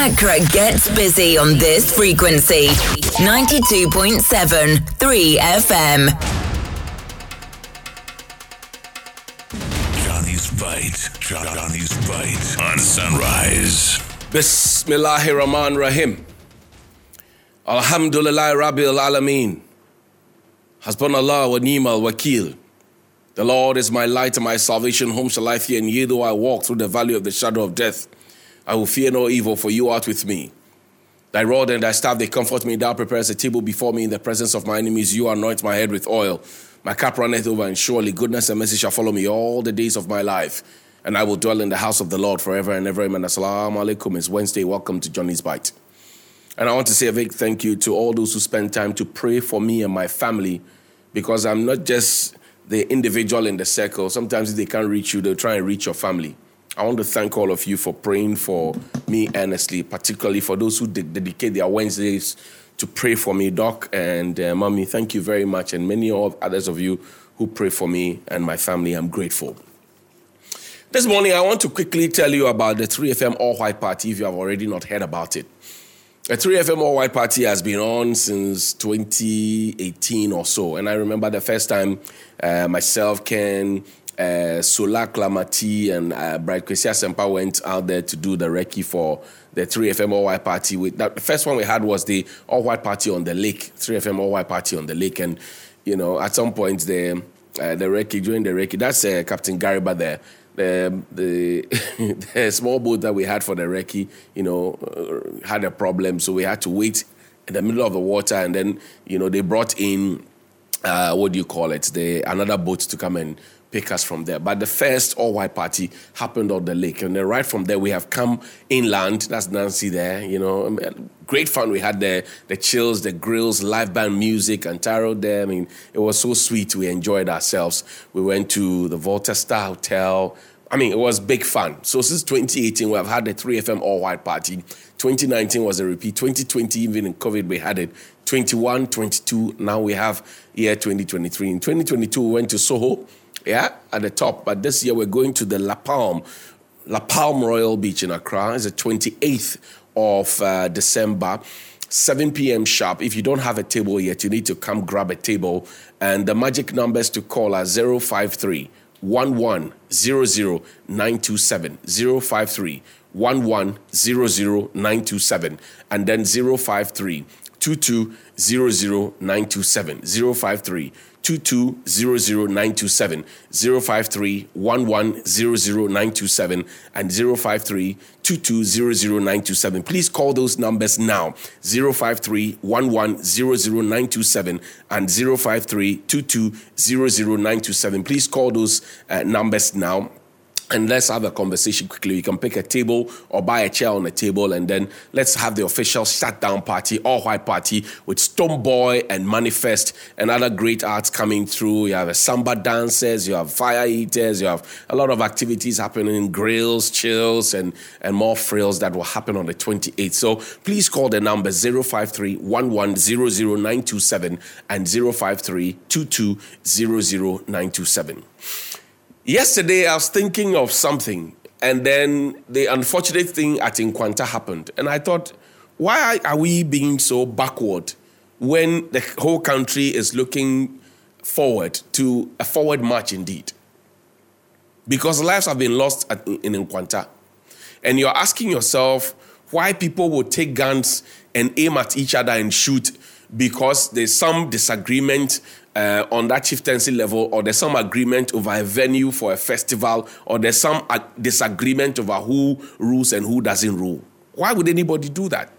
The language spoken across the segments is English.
Accra gets busy on this frequency 92.7 3 FM. Johnnie's Bite. Johnnie's Bite on Sunrise. Bismillahir Rahman Rahim. Alhamdulillah Rabbil Alameen. Hasbunallah wa ni'mal wakil. The Lord is my light and my salvation. Whom shall I fear? And ye though I walk through the valley of the shadow of death, I will fear no evil, for you art with me. Thy rod and thy staff, they comfort me. Thou preparest a table before me in the presence of my enemies. You anoint my head with oil. My cup runneth over, and surely goodness and mercy shall follow me all the days of my life. And I will dwell in the house of the Lord forever and ever. Amen. Assalamu alaikum. It's Wednesday. Welcome to Johnnie's Bite. And I want to say a big thank you to all those who spend time to pray for me and my family because I'm not just the individual in the circle. Sometimes if they can't reach you, they'll try and reach your family. I want to thank all of you for praying for me earnestly, particularly for those who de- dedicate their Wednesdays to pray for me, Doc and uh, Mommy. Thank you very much, and many of others of you who pray for me and my family. I'm grateful. This morning, I want to quickly tell you about the 3FM All White Party if you have already not heard about it. The 3FM All White Party has been on since 2018 or so. And I remember the first time uh, myself, Ken, uh, Sola Klamati, and uh, Bright Kwesi Sempa went out there to do the recce for the 3FM All White Party. We, that, the first one we had was the All White Party on the lake, 3FM All White Party on the lake. And, you know, at some point, the, uh, the recce, during the recce, that's uh, Captain Gariba there the, the, the small boat that we had for the recce, you know, uh, had a problem, so we had to wait in the middle of the water, and then you know they brought in uh, what do you call it? The another boat to come and pick us from there. But the first all white party happened on the lake, and then right from there we have come inland. That's Nancy there, you know. Great fun we had there. The chills, the grills, live band music, and tarot there. I mean, it was so sweet. We enjoyed ourselves. We went to the Volta Star Hotel. I mean, it was big fun. So since 2018, we have had the 3FM All White Party. 2019 was a repeat. 2020, even in COVID, we had it. 21, 22, now we have year 2023. In 2022, we went to Soho, yeah, at the top. But this year, we're going to the La Palm, La Palm Royal Beach in Accra. It's the 28th of uh, December. 7 p.m. sharp. If you don't have a table yet, you need to come grab a table. And the magic numbers to call are 053 1100927 053 1100927 and then 053 2200927 053 2200927 053 1100927 and 053 2200927 please call those numbers now 053 1100927 and 053 2200927 please call those uh, numbers now and let's have a conversation quickly. You can pick a table or buy a chair on a table, and then let's have the official shutdown party, all white party with Stonebwoy and Manifest and other great arts coming through. You have a samba dancers, you have fire eaters, you have a lot of activities happening, grills, chills, and, and more frills that will happen on the 28th. So please call the number 053 and 053 2200927. Yesterday, I was thinking of something, and then the unfortunate thing at Nkwanta happened. And I thought, why are we being so backward when the whole country is looking forward to a forward march indeed? Because lives have been lost at, in Nkwanta. And you're asking yourself why people will take guns and aim at each other and shoot because there's some disagreement uh, on that chieftaincy level, or there's some agreement over a venue for a festival, or there's some uh, disagreement over who rules and who doesn't rule. Why would anybody do that?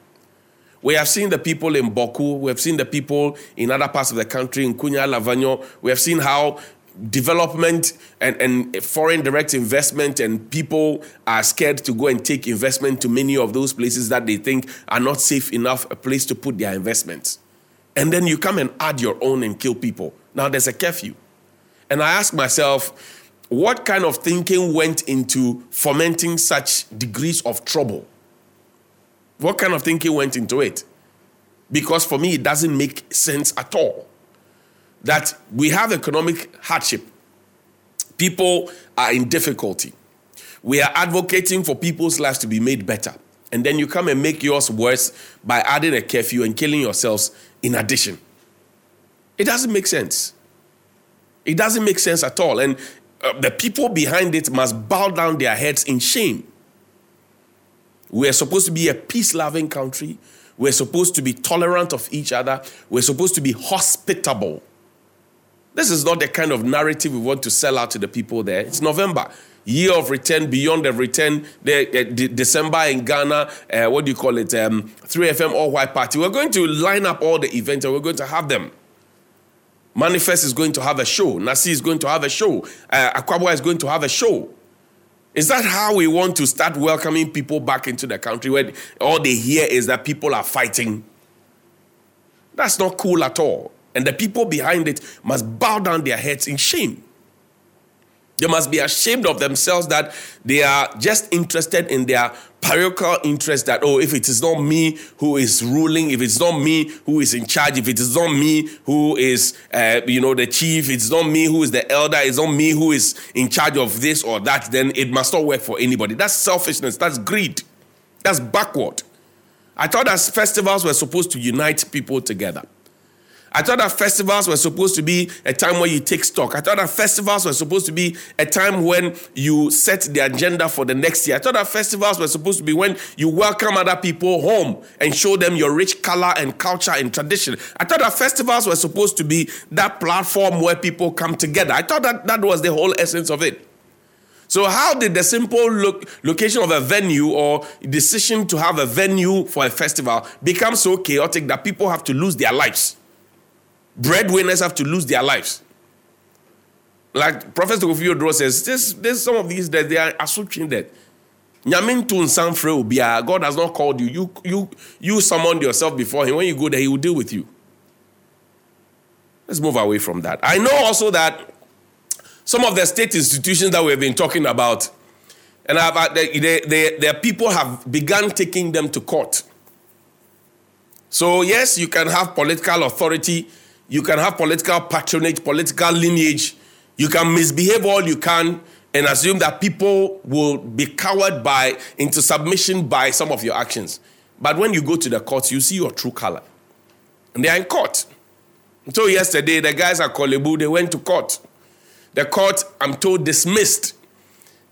We have seen the people in Bawku, we have seen the people in other parts of the country, in Nkonya, Alavanyo. We have seen how development and, and foreign direct investment and people are scared to go and take investment to many of those places that they think are not safe enough a place to put their investments and then you come and add your own and kill people. Now there's a curfew. And I ask myself, what kind of thinking went into fomenting such degrees of trouble? What kind of thinking went into it? Because for me, it doesn't make sense at all. That we have economic hardship, people are in difficulty. We are advocating for people's lives to be made better. and then you come and make yours worse by adding a curfew and killing yourselves in addition. It doesn't make sense. It doesn't make sense at all. And uh, the people behind it must bow down their heads in shame. We're supposed to be a peace loving country. We're supposed to be tolerant of each other. We're supposed to be hospitable. This is not the kind of narrative we want to sell out to the people there. It's November, year of return, beyond the return, the, uh, December in Ghana, uh, what do you call it? Um, 3FM All White Party. We're going to line up all the events and we're going to have them. Manifest is going to have a show. Nasi is going to have a show. Uh, is going to have a show. Is that how we want to start welcoming people back into the country where all they hear is that people are fighting? That's not cool at all. And the people behind it must bow down their heads in shame. They must be ashamed of themselves that they are just interested in their parochial interest that, oh, if it is not me who is ruling, if it's not me who is in charge, if it is not me who is, uh, you know, the chief, it's not me who is the elder, it's not me who is in charge of this or that, then it must not work for anybody. That's selfishness, that's greed, that's backward. I thought that festivals were supposed to unite people together. I thought that festivals were supposed to be a time where you take stock. I thought that festivals were supposed to be a time when you set the agenda for the next year. I thought that festivals were supposed to be when you welcome other people home and show them your rich color and culture and tradition. I thought that festivals were supposed to be that platform where people come together. I thought that that was the whole essence of it. So, how did the simple location of a venue or decision to have a venue for a festival become so chaotic that people have to lose their lives? Breadwinners have to lose their lives. Like Professor Kofi Oduro says, there's, there's some of these that they are associating that. God has not called you. You, you. you summoned yourself before Him. When you go there, He will deal with you. Let's move away from that. I know also that some of the state institutions that we've been talking about, and I've, uh, they, they, their people have begun taking them to court. So, yes, you can have political authority you can have political patronage, political lineage. You can misbehave all you can and assume that people will be cowered by into submission by some of your actions. But when you go to the courts, you see your true color. And they are in court. So yesterday, the guys at Korle Bu, they went to court. The court, I'm told, dismissed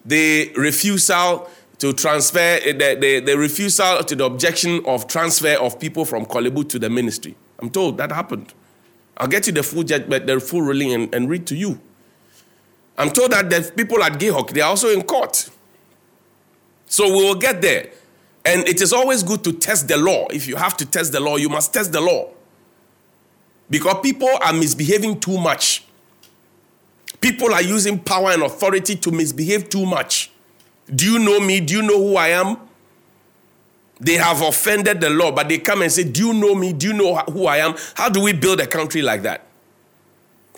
the refusal to transfer, eh, the, the, the refusal to the objection of transfer of people from Korle Bu to the ministry. I'm told that happened. I'll get you the full judgment, the full ruling, and, and read to you. I'm told that the people at GEHOC, they are also in court. So we will get there. And it is always good to test the law. If you have to test the law, you must test the law. Because people are misbehaving too much. People are using power and authority to misbehave too much. Do you know me? Do you know who I am? They have offended the law, but they come and say, Do you know me? Do you know who I am? How do we build a country like that?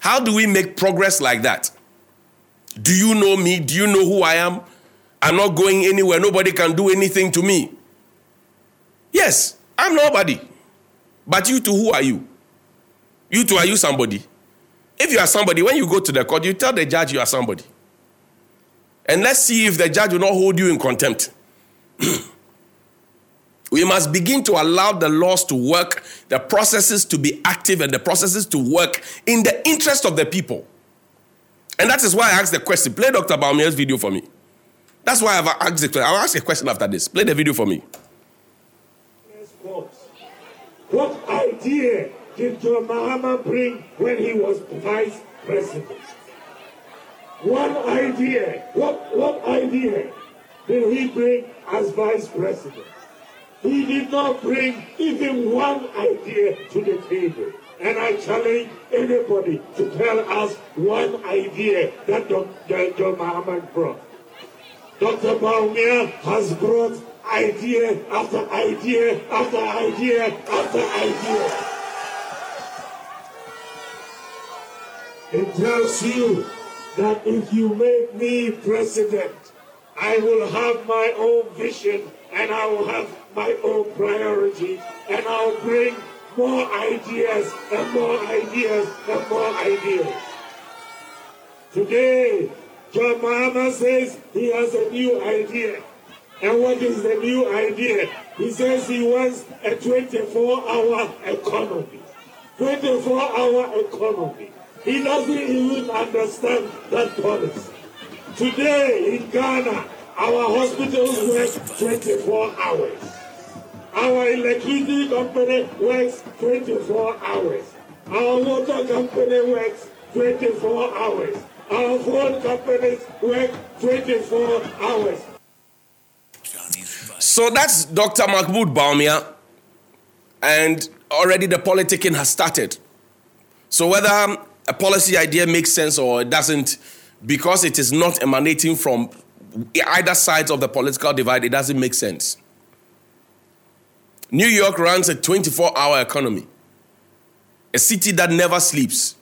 How do we make progress like that? Do you know me? Do you know who I am? I'm not going anywhere. Nobody can do anything to me. Yes, I'm nobody. But you two, who are you? You two, are you somebody? If you are somebody, when you go to the court, you tell the judge you are somebody. And let's see if the judge will not hold you in contempt. We must begin to allow the laws to work, the processes to be active, and the processes to work in the interest of the people. And that is why I asked the question. Play Dr. Bawumia's video for me. That's why I've asked the question. I'll ask a question after this. Play the video for me. What idea did John Mahama bring when he was vice president? What idea. What, what idea did he bring as vice president? He did not bring even one idea to the table. And I challenge anybody to tell us one idea that Dr. Muhammad brought. Dr. Bawumia has brought idea after idea after idea after idea. It tells you that if you make me president, I will have my own vision and I will have my own priorities and I'll bring more ideas and more ideas and more ideas. Today, John Mahama says he has a new idea. And what is the new idea? He says he wants a 24 hour economy. 24 hour economy. He doesn't even understand that policy. Today in Ghana, our hospitals work 24 hours. Our electricity company works 24 hours. Our water company works 24 hours. Our phone companies work 24 hours. So that's Dr. Mahmoud Bawumia, and already the politicking has started. So whether a policy idea makes sense or it doesn't, because it is not emanating from either side of the political divide, it doesn't make sense. New York runs a 24 hour economy, a city that never sleeps.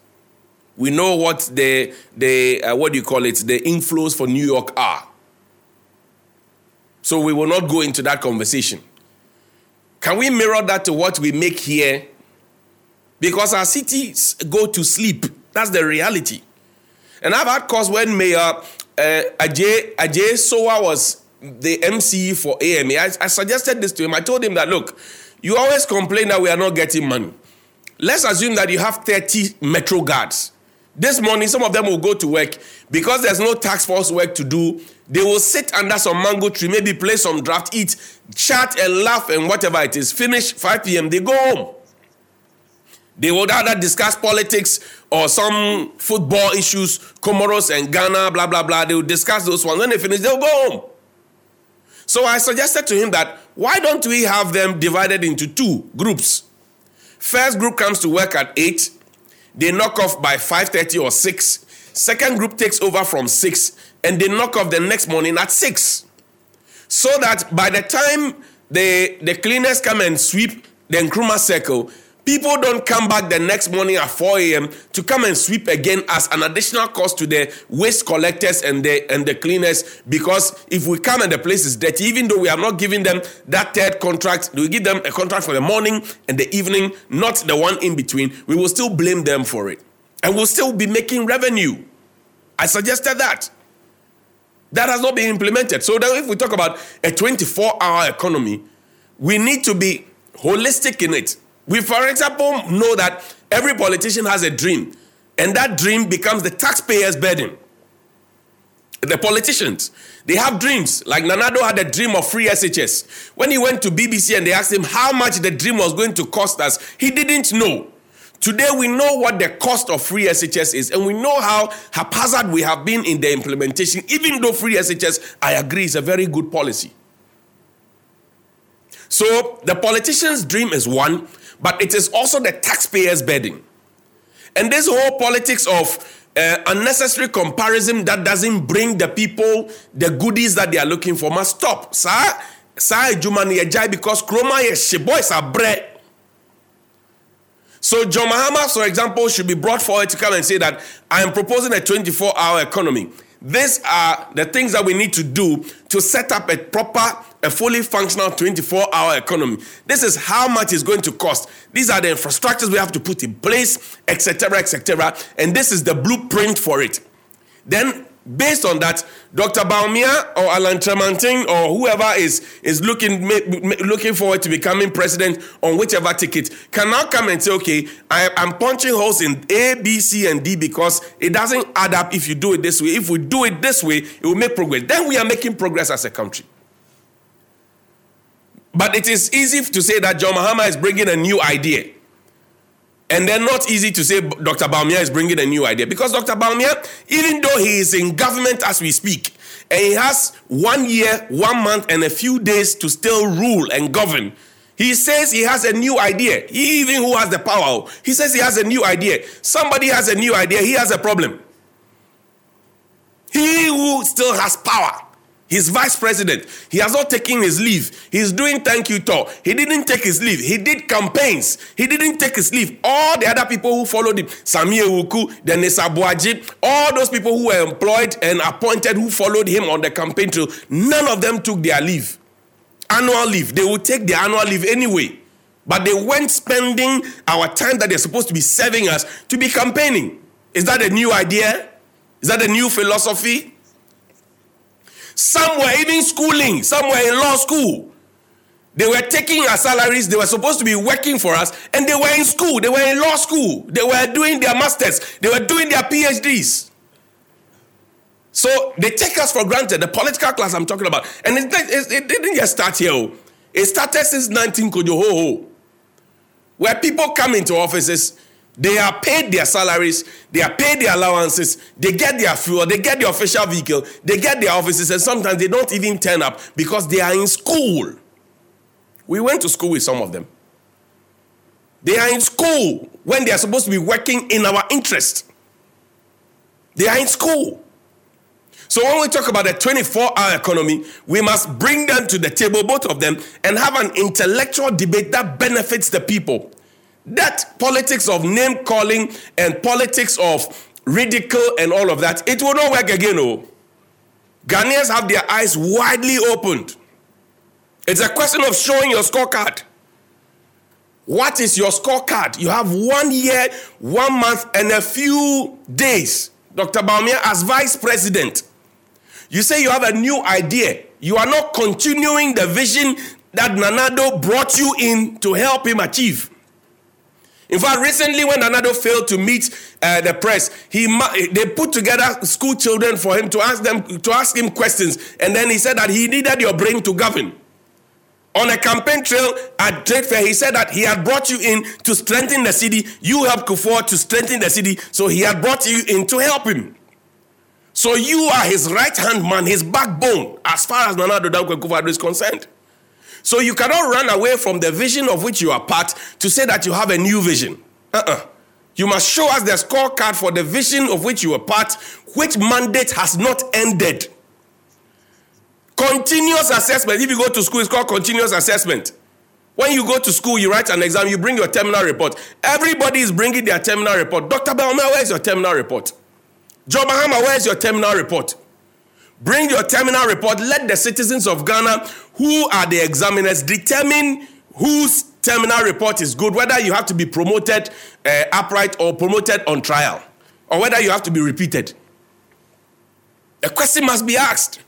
We know what the, the uh, what do you call it, the inflows for New York are. So we will not go into that conversation. Can we mirror that to what we make here? Because our cities go to sleep. That's the reality. And I've had calls when Mayor uh, Adjei, Adjei Sowah was the MC for AMA. I, I suggested this to him. I told him that, look, you always complain that we are not getting money. Let's assume that you have 30 Metro guards. This morning, some of them will go to work because there's no tax force work to do. They will sit under some mango tree, maybe play some draft, eat, chat, and laugh, and whatever it is. Finish 5 p.m., they go home. They would either discuss politics or some football issues, Comoros and Ghana, blah, blah, blah. They will discuss those ones. When they finish, they'll go home. So I suggested to him that why don't we have them divided into two groups? First group comes to work at 8, they knock off by 5:30 or 6. Second group takes over from 6 and they knock off the next morning at 6. So that by the time the, the cleaners come and sweep the Nkrumah circle, People don't come back the next morning at 4 a.m. to come and sweep again as an additional cost to the waste collectors and the and the cleaners. Because if we come and the place is dirty, even though we are not giving them that third contract, we give them a contract for the morning and the evening, not the one in between, we will still blame them for it. And we'll still be making revenue. I suggested that. That has not been implemented. So then if we talk about a 24-hour economy, we need to be holistic in it. We, for example, know that every politician has a dream, and that dream becomes the taxpayer's burden. The politicians, they have dreams. Like Nana Addo had a dream of free SHS. When he went to BBC and they asked him how much the dream was going to cost us, he didn't know. Today we know what the cost of free SHS is, and we know how haphazard we have been in the implementation, even though free SHS, I agree, is a very good policy. So the politician's dream is one, but it is also the taxpayer's burden. And this whole politics of uh, unnecessary comparison that doesn't bring the people the goodies that they are looking for must stop. Sir, sir, Jumani Ejai, because Kroma boys are bread. So John Mahama, for example, should be brought forward to come and say that I am proposing a 24-hour economy. These are the things that we need to do to set up a proper a fully functional 24 hour economy. This is how much it's going to cost. These are the infrastructures we have to put in place, etc., etc. And this is the blueprint for it. Then, based on that, Dr. Bawumia or Alan Kyerematen or whoever is, is looking, looking forward to becoming president on whichever ticket can now come and say, okay, I, I'm punching holes in A, B, C, and D because it doesn't add up if you do it this way. If we do it this way, it will make progress. Then we are making progress as a country. But it is easy to say that John Mahama is bringing a new idea. And then not easy to say Dr. Bawumia is bringing a new idea. Because Dr. Bawumia, even though he is in government as we speak, and he has one year, one month, and a few days to still rule and govern, he says he has a new idea. He even who has the power, he says he has a new idea. Somebody has a new idea, he has a problem. He who still has power He's vice president. He has not taken his leave. He's doing thank you tour. He didn't take his leave. He did campaigns. He didn't take his leave. All the other people who followed him, Sammi Awuku, Dennis Aboagye, all those people who were employed and appointed who followed him on the campaign trail, none of them took their leave. Annual leave. They would take their annual leave anyway. But they weren't spending our time that they're supposed to be serving us to be campaigning. Is that a new idea? Is that a new philosophy? Some were even schooling, some were in law school. They were taking our salaries, they were supposed to be working for us, and they were in school, they were in law school, they were doing their masters, they were doing their PhDs. So they take us for granted, the political class I'm talking about. And it, it, it didn't just start here. oh. It started since 19 Kojohoho, where people come into offices, they are paid their salaries, they are paid their allowances, they get their fuel, they get their official vehicle, they get their offices, and sometimes they don't even turn up because they are in school. We went to school with some of them. They are in school when they are supposed to be working in our interest. They are in school. So when we talk about the 24-hour economy, we must bring them to the table, both of them, and have an intellectual debate that benefits the people. That politics of name calling and politics of ridicule and all of that, it will not work again. Oh. Ghanaians have their eyes widely opened. It's a question of showing your scorecard. What is your scorecard? You have one year, one month, and a few days. Dr. Bawumia, as vice president, you say you have a new idea. You are not continuing the vision that Nana Addo brought you in to help him achieve. In fact, recently when Nana Addo failed to meet uh, the press, he they put together school children for him to ask them to ask him questions, and then he said that he needed your brain to govern. On a campaign trail at Trade Fair, he said that he had brought you in to strengthen the city. You helped Kufuor to strengthen the city, so he had brought you in to help him. So you are his right hand man, his backbone, as far as Nana Dodakwe Kufuor is concerned. So you cannot run away from the vision of which you are part to say that you have a new vision. Uh-uh. You must show us the scorecard for the vision of which you are part, which mandate has not ended. Continuous assessment. If you go to school, it's called continuous assessment. When you go to school, you write an exam, you bring your terminal report. Everybody is bringing their terminal report. Dr. Bawumia, where's your terminal report? Joe Mahama, where's your terminal report? Bring your terminal report. Let the citizens of Ghana, who are the examiners, determine whose terminal report is good, whether you have to be promoted uh, upright or promoted on trial, or whether you have to be repeated. A question must be asked.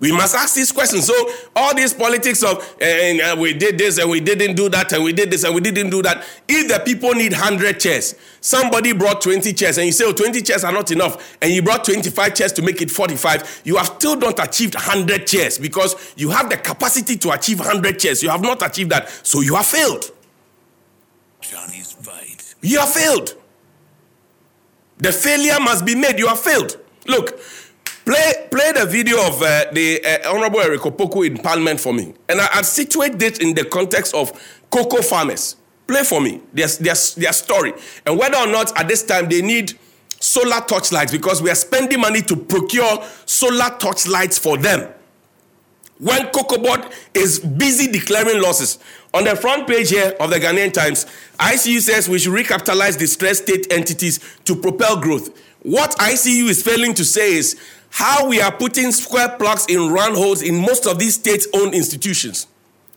We must ask these questions. So all these politics of uh, and, uh, we did this and we didn't do that and we did this and we didn't do that. If the people need 100 chairs, somebody brought 20 chairs and you say, oh, 20 chairs are not enough and you brought 25 chairs to make it 45, you have still not achieved 100 chairs because you have the capacity to achieve 100 chairs. You have not achieved that. So you have failed. Johnnie's Bite. You have failed. The failure must be made. You have failed. Look, play play the video of uh, the uh, Honorable Eric Opoku in Parliament for me, and I, I situate it in the context of cocoa farmers. Play for me their, their, their story and whether or not at this time they need solar torchlights because we are spending money to procure solar torchlights for them when Cocoa COCOBOD is busy declaring losses. On the front page here of the Ghanaian Times, ICU says we should recapitalize distressed state entities to propel growth. What ICU is failing to say is how we are putting square plugs in round holes in most of these state owned institutions.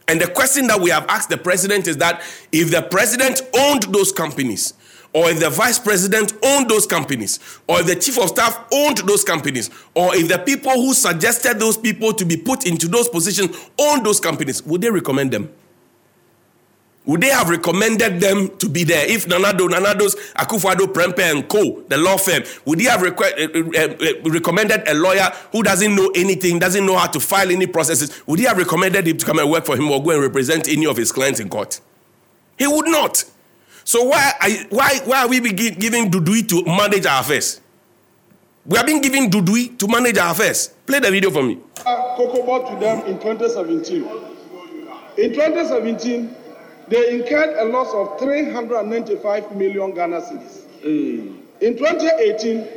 And the question that we have asked the president is that if the president owned those companies, or if the vice president owned those companies, or if the chief of staff owned those companies, or if the people who suggested those people to be put into those positions owned those companies, would they recommend them? Would they have recommended them to be there? If Nana Addo, Nanado's, Akufo-Addo, Prempeh and Co., the law firm, would he have requ- uh, uh, recommended a lawyer who doesn't know anything, doesn't know how to file any processes? Would he have recommended him to come and work for him or go and represent any of his clients in court? He would not. So why are, why, why are we giving Dudui to manage our affairs? We have been giving Dudui to manage our affairs. Play the video for me. COCOBOD to them in 2017. In 2017, they incurred a loss of 395 million Ghana cedis. Hmm. In 2018,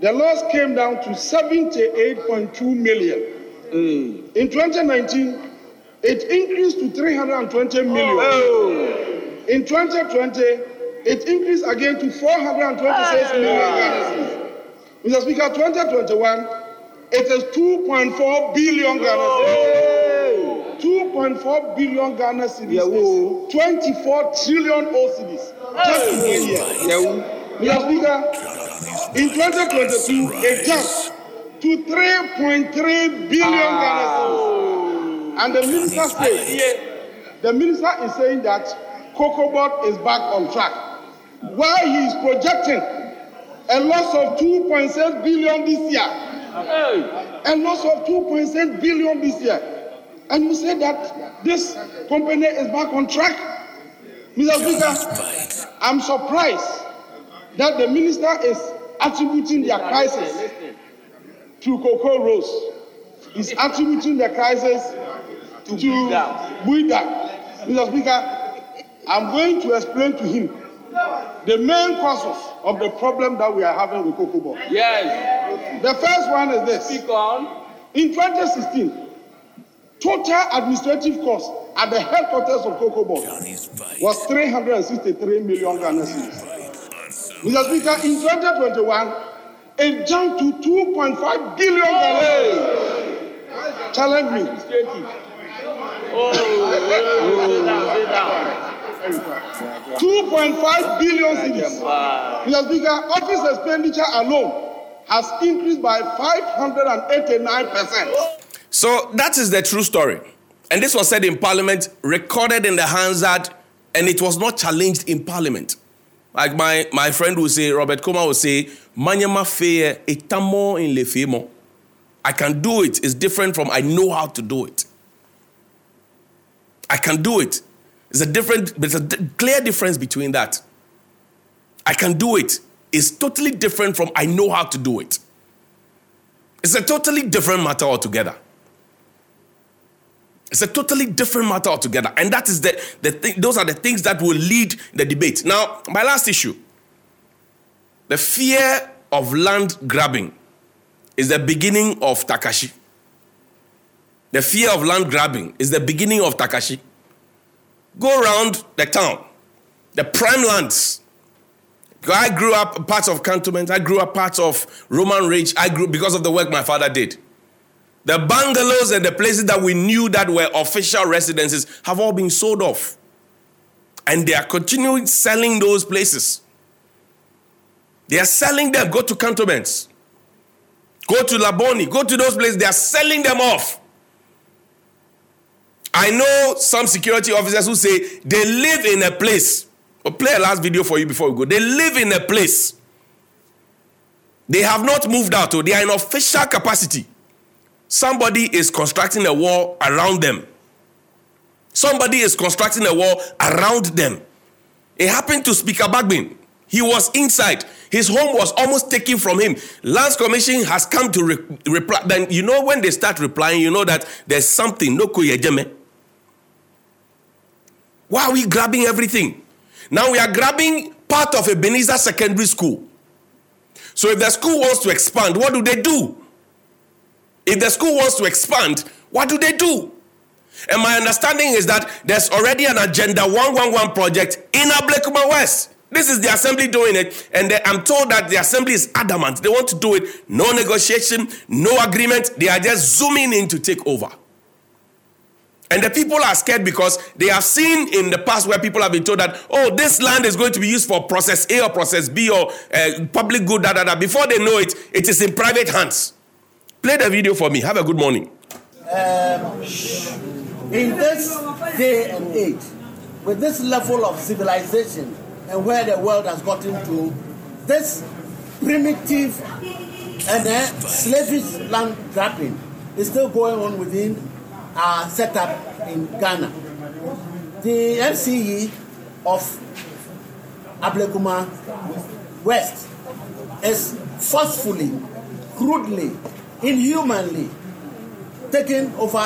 the loss came down to 78.2 million. Hmm. In 2019, it increased to 320 million. Oh. In 2020, it increased again to 426 ah. million Ghana cedis. Mr. Speaker, 2021, it is 2.4 billion Ghana cedis. Oh. 2.4 billion Ghana cedis is 24 trillion OCDs. Just in one year. Mr. Speaker, in 2022, it jumped to 3.3 billion Ghana cedis. And the minister says, the minister is saying that COCOBOD is back on track. While he is projecting a loss of 2.6 billion this year, a loss of 2.6 billion this year, and you say that this company is back on track. Mr. Speaker, I'm surprised that the minister is attributing their crisis to Cocoa Rose. He's attributing the crisis to Buida. Mr. Speaker, I'm going to explain to him the main causes of the problem that we are having with Cocoa Yes. The first one is this. Speak on. In 2016, total administrative cost at the headquarters of Cocoa was 363 million Ghana cedis. Mr. Speaker, in 2021, it jumped to 2.5 billion Ghana cedis. Challenge me. Administrative. Oh, sit down, sit down. 2.5 billion cedis. Mr. Speaker, office expenditure alone has increased by 589%. So that is the true story. And this was said in Parliament, recorded in the Hansard, and it was not challenged in Parliament. Like my, my friend will say, Robert Koma will say, Manyama feye etamo in le femo. I can do it. It's different from I know how to do it. I can do it. It's a different, there's a clear difference between that. I can do it. It's totally different from I know how to do it. It's a totally different matter altogether. It's a totally different matter altogether. And that is the, the thing, those are the things that will lead the debate. Now, my last issue the fear of land grabbing is the beginning of Takashi. The fear of land grabbing is the beginning of Takashi. Go around the town, the prime lands. I grew up parts of cantonment, I grew up parts of Roman Ridge, I grew because of the work my father did. The bungalows and the places that we knew that were official residences have all been sold off. And they are continuing selling those places. They are selling them. Go to cantonments. Go to Labone. Go to those places. They are selling them off. I know some security officers who say they live in a place. I'll play a last video for you before we go. They live in a place. They have not moved out. oh, They are in official capacity. Somebody is constructing a wall around them. Somebody is constructing a wall around them. It happened to Speaker Bagbin. He was inside. His home was almost taken from him. Lands Commission has come to re- reply. Then you know when they start replying, you know that there's something. No kuyejeme. Why are we grabbing everything? Now we are grabbing part of a Ebenezer Secondary School. So if the school wants to expand, what do they do? If the school wants to expand, what do they do? And my understanding is that there's already an Agenda 111 project in Ablekuma West. This is the assembly doing it, and they- I'm told that the assembly is adamant. They want to do it, no negotiation, no agreement. They are just zooming in to take over. And the people are scared because they have seen in the past where people have been told that, oh, this land is going to be used for process A or process B or uh, public good, da da da. Before they know it, it is in private hands. Play the video for me. Have a good morning. in this day and age, with this level of civilization and where the world has gotten to, this primitive and uh, slavish land grabbing is still going on within our setup in Ghana. The MCE of Ablekuma West is forcefully, crudely, inhumanly taking over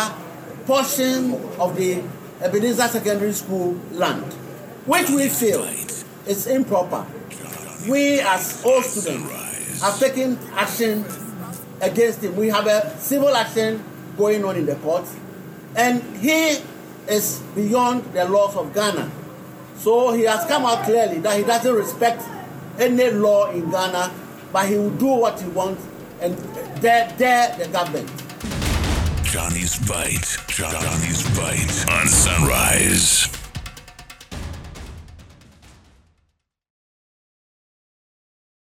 portion of the Ebenezer Secondary School land, which we feel is improper. We as all students have taken action against him. We have a civil action going on in the court, and he is beyond the laws of Ghana. So he has come out clearly that he doesn't respect any law in Ghana, but he will do what he wants and dare, dare the government. Johnnie's Bite. Johnnie's Bite on Sunrise.